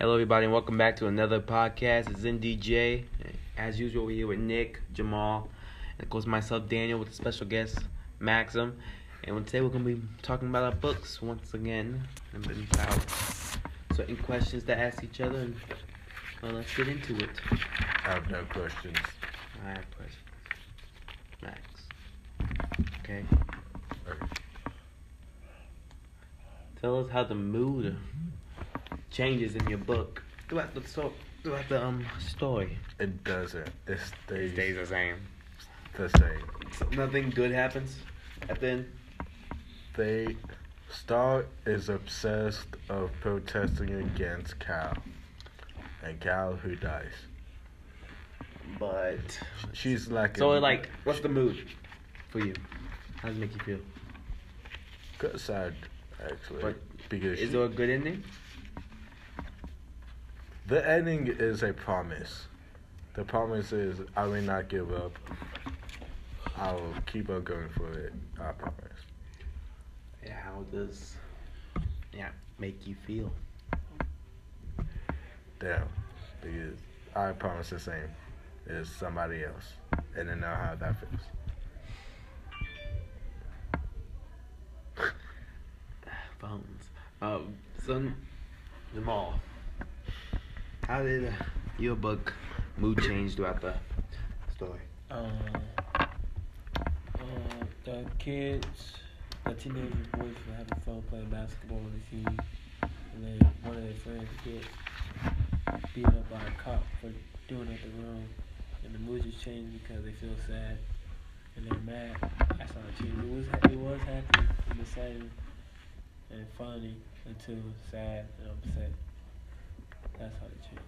Hello, everybody, and welcome back to another podcast. It's NDJ. As usual, we're here with Nick, Jamal, and of course myself, Daniel, with a special guest, Maxim. And today we're going to be talking about our books once again, and about certain questions to ask each other. And well, let's get into it. I have no questions. I have questions. Max. Okay. Okay. Tell us how the mood changes in your book throughout the so throughout the um story. It doesn't. It stays, Stays the same. the same. So nothing good happens at the end. They Starr is obsessed of protesting against Cal. And Cal who dies. But She's like so a- like, what's the mood for you? How does it make you feel? good sad actually. But because Is she- there a good ending? The ending is a promise. The promise is I will not give up. I will keep on going for it. I promise. Yeah. How does yeah make you feel? Damn. Because I promise the same as somebody else. And then know how that feels. Phones. Um, son, Jamal. How did your book mood change throughout the story? Um, uh, the kids, the teenage boys were having fun playing basketball on the field, and then one of their friends gets beat up by a cop for doing nothing wrong, and the mood just changed because they feel sad and they're mad. That's how it changed. It was it was happy and exciting and funny until sad and upset. That's how it changed.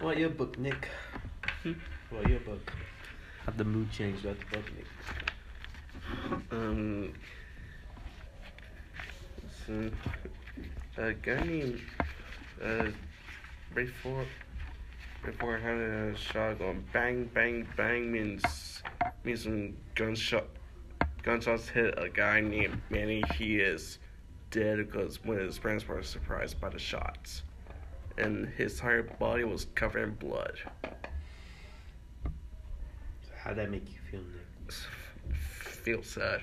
What your book, Nick? Hmm? What your book? How the mood changed throughout the book, Nick? Um, so, a guy named, uh, before, bore having a shot going bang, bang, bang means, means some gunshot, gunshots hit a guy named Manny. He is dead because when his parents were surprised by the shots. And his entire body was covered in blood. So how'd that make you feel, Nick? Feel sad.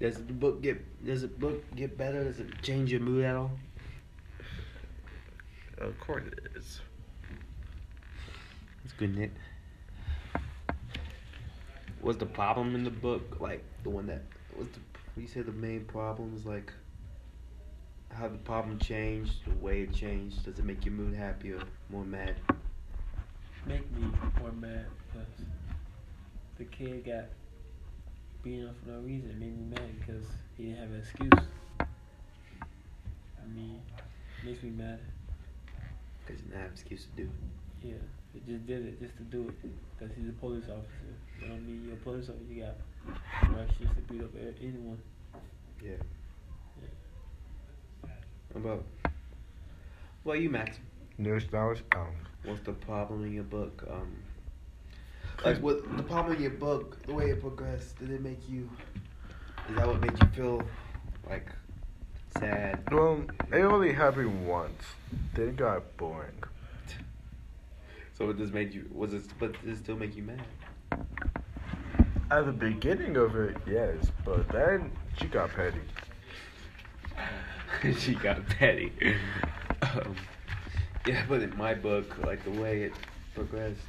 Does the book get does the book get better? Does it change your mood at all? Of course it is. That's good, Nick. Was the problem in the book like the one that was the you say the main problem is like how the problem changed, the way it changed? Does it make your mood happier, more mad? make me more mad because the kid got beaten up for no reason. It made me mad because he didn't have an excuse. I mean, it makes me mad. Because he didn't have an excuse to do it. Yeah, he just did it just to do it because he's a police officer. You know what I mean? You're a police officer. You got rights just to beat up anyone. Yeah. What about what about you, Max? New stars. Um, What's the problem in your book? Um, like what the problem in your book, the way it progressed, did it make you? Is that what made you feel like sad? well, it only happened once. Then it got boring. So it just made you? Was it? But did it still make you mad? At the beginning of it, yes, but then she got petty. she got petty. um, yeah, but in my book, like the way it progressed,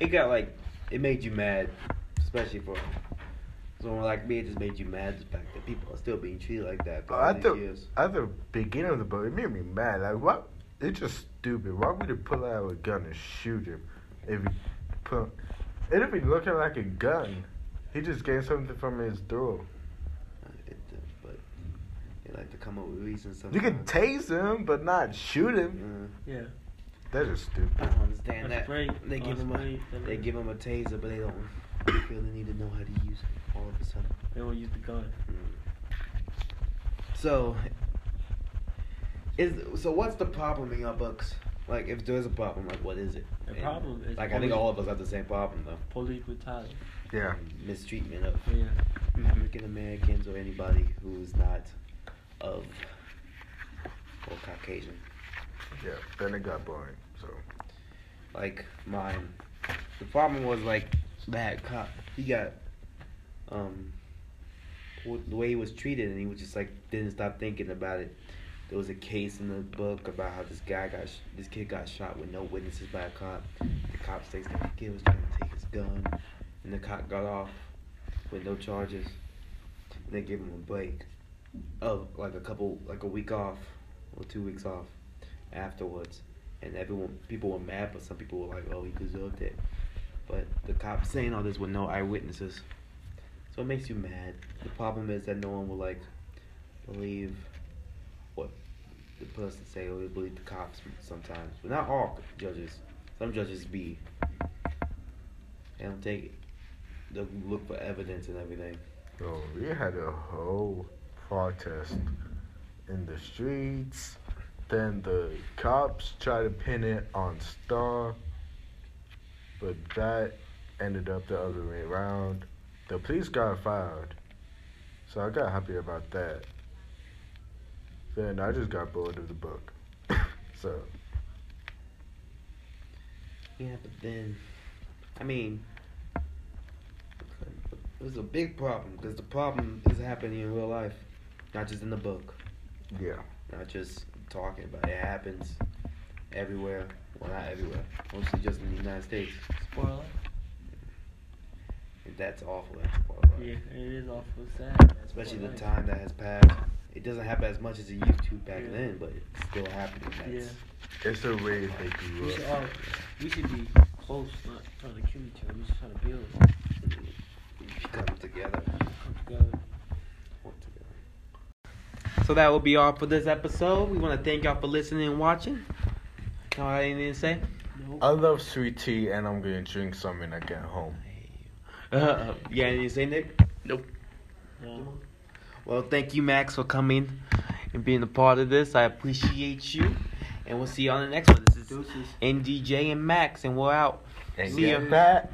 it got like it made you mad, especially for someone like me. It just made you mad the fact that people are still being treated like that. for all At the years. at the beginning of the book, it made me mad. Like what? It's just stupid. Why would you pull out a gun and shoot him? If he put, it'd be looking like a gun. He just gained something from his throat. Uh, It, but they like to come up with reasons. You can tase him, but not shoot him. Uh, Yeah. That's just stupid. I don't understand That's that. right. They give That's him a right. They right. give him a taser, but they don't feel the need to know how to use it all of a sudden. They don't use the gun. So, is so what's the problem in your books? Like, if there's a problem, like what is it? The And, problem is like I think all of us have the same problem though. Police brutality. Yeah. Mistreatment of Yeah. African Americans or anybody who is not of or Caucasian. Yeah, then it got boring. So Like mine. The problem was like that cop. He got um the way he was treated, and he was just like didn't stop thinking about it. There was a case in the book about how this guy got sh- this kid got shot with no witnesses by a cop. The cop states that the kid was trying to take his gun, and the cop got off with no charges. And they gave him a break of like a couple, like a week off or two weeks off afterwards. And everyone, people were mad, but some people were like, "Oh, he deserved it." But the cop saying all this with no eyewitnesses, so it makes you mad. The problem is that no one will like believe the person say, or they believe the cops sometimes. But not all judges. Some judges be. They don't take it. They'll look for evidence and everything. Bro, we had a whole protest in the streets. Then the cops tried to pin it on Starr, but that ended up the other way around. The police got fired, so I got happy about that. Then I just got bored of the book, so Yeah, but then, I mean, it was a big problem because the problem is happening in real life, not just in the book, yeah. not just talking about it. It happens everywhere. Well, not everywhere, mostly just in the United States. Spoiler. That's awful. That's awful. Yeah, it is awful sad. Especially the time that has passed. It doesn't happen as much as it used to back Yeah. then, but it's still happening. Yeah. It's a way they grew We up. should all, we should be close, not trying to kill each other. We should try to build, come together. come together. work together. So that will be all for this episode. We want to thank y'all for listening and watching. Y'all have anything to say? Nope. I love sweet tea, and I'm gonna drink some when I get home. Uh, you got anything to say, Nick? Nope. No. Well, thank you, Max, for coming and being a part of this. I appreciate you. And we'll see you on the next one. This is Deuces. NDJ and Max, and we're out. And See ya. get that.